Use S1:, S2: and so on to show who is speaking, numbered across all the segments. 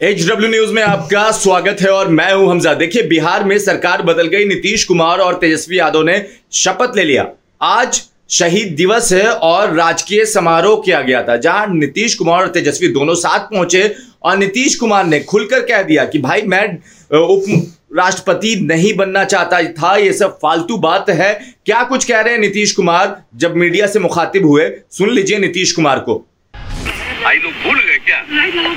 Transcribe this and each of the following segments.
S1: H W news में आपका स्वागत है और मैं हूँ हमजा। देखिए, बिहार में सरकार बदल गई, नीतीश कुमार और तेजस्वी यादव ने शपथ ले लिया। आज शहीद दिवस है और राजकीय समारोह किया गया था, जहाँ नीतीश कुमार और तेजस्वी दोनों साथ पहुँचे और नीतीश कुमार ने खुलकर कह दिया कि, भाई, मैं उप राष्ट्रपति नहीं बनना चाहता था, ये सब फालतू बात है। क्या कुछ कह रहे हैं नीतीश कुमार? जब मीडिया से मुखातिब हुए, सुन लीजिए नीतीश कुमार को।
S2: भाई लोग भूल गए क्या?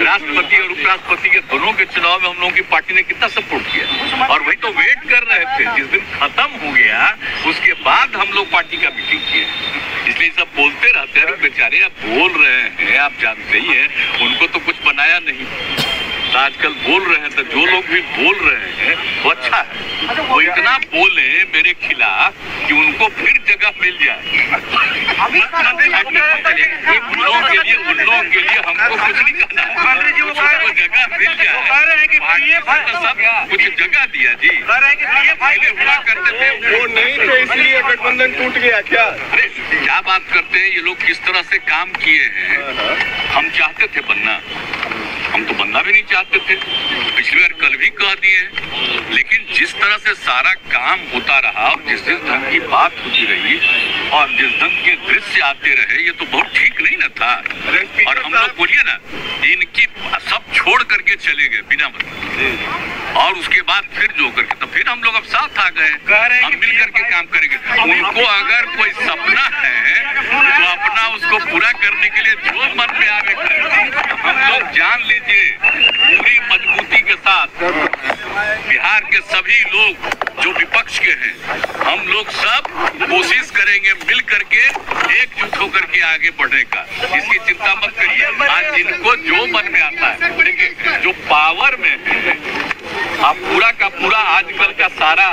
S2: राष्ट्रपति और उपराष्ट्रपति के दोनों के चुनाव में हम लोगों की पार्टी ने कितना सपोर्ट किया? और वही तो वेट कर रहे थे, जिस दिन खत्म हो गया, उसके बाद हम लोग पार्टी का मीटिंग किए। इसलिए सब बोलते रहते हैं बेचारे, आप बोल रहे हैं, आप जानते ही हैं, उनको तो कुछ बनाया नहीं। तो आजकल बोल रहे हैं तो जो लोग भी बोल रहे हैं, वो अच्छा है। वो इतना बोले मेरे खिलाफ कि उनको फिर जगह मिल उन लोगों के लिए उन लोगों के लिए हमको कुछ नहीं करना। उसको जगह मिल जाए। तो कुछ जगह दिया जी। हुआ करते थे
S3: वो नहीं थे इसलिए गठबंधन टूट गया क्या?
S2: अरे क्या बात करते हैं ये लोग किस तरह से काम किए हैं। हम चाहते थे बनना। हम तो बनना भी नहीं चाहते थे। पिछली बार कल भी कह दिए। लेकिन जिस तरह से सारा काम होता रहा और जिस जिस ढंग की बात होती रही और जिस ढंग के दृश्य आते रहे ये तो बहुत ठीक नहीं ना था। और हम लोग बोलिए ना इनकी सब छोड़ करके चले गए बिना मतलब। और उसके बाद फिर जो करके तो फिर हम लोग अब साथ आ गए। हम मिल करके काम करेंगे। उनको अगर कोई सपना है तो अपना उसको पूरा करने के लिए जो मन में आवे हम लोग जान लीजिए पूरी मजबूती के साथ बिहार के सभी लोग जो विपक्ष के हैं, हम लोग सब कोशिश करेंगे मिल करके एकजुट होकर के आगे बढ़ने का। इसकी चिंता मत करिए। आज इनको जो मन में आता है, देखिए, जो पावर में है आप पूरा का पूरा आजकल का सारा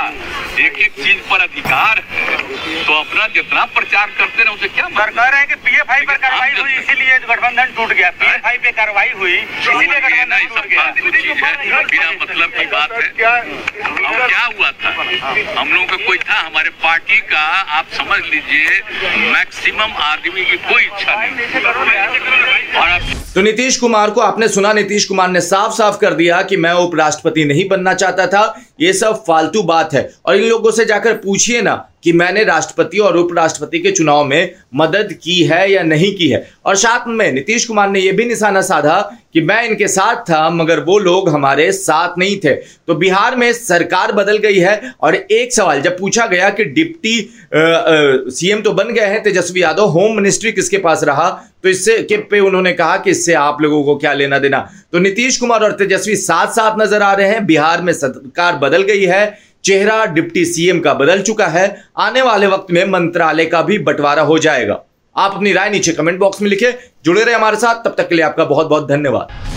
S2: एक एक चीज़ पर अधिकार है तो अपना जितना प्रचार करते रहे उसे क्या
S4: सर कह रहे हैं कि पीएफआई पर कार्रवाई हुई इसीलिए गठबंधन टूट गया पीएफआई पे कार्रवाई हुई इसीलिए गठबंधन टूट गया
S2: है बिना मतलब की बात है अब क्या हुआ था हम लोगों का कोई था हमारे पार्टी का आप समझ लीजिए मैक्सिमम आदमी की कोई इच्छा नहीं और
S1: तो नीतीश कुमार को आपने सुना, नीतीश कुमार ने साफ़ साफ़ कर दिया कि मैं उपराष्ट्रपति नहीं बनना चाहता था। ये सब फालतू बात है। और इन लोगों से जाकर पूछिए ना कि मैंने राष्ट्रपति और उपराष्ट्रपति के चुनाव में मदद की है या नहीं की है। और साथ में नीतीश कुमार ने यह भी निशाना साधा कि मैं इनके साथ था, मगर वो लोग हमारे साथ नहीं थे। तो बिहार में सरकार बदल गई है और एक सवाल, जब पूछा गया कि डिप्टी सीएम तो बन गए हैं, तेजस्वी यादव, होम मिनिस्ट्री किसके पास रहा? तो इससे, के पे उन्होंने कहा कि इससे आप लोगों को क्या लेना देना। तो नीतीश कुमार और तेजस्वी साथ साथ नज़र आ रहे हैं। बिहार में सरकार बदल गई है। चेहरा डिप्टी सीएम का बदल चुका है। आने वाले वक्त में मंत्रालय का भी बंटवारा हो जाएगा। आप अपनी राय नीचे कमेंट बॉक्स में लिखे। जुड़े रहे हमारे साथ। तब तक के लिए आपका बहुत बहुत धन्यवाद।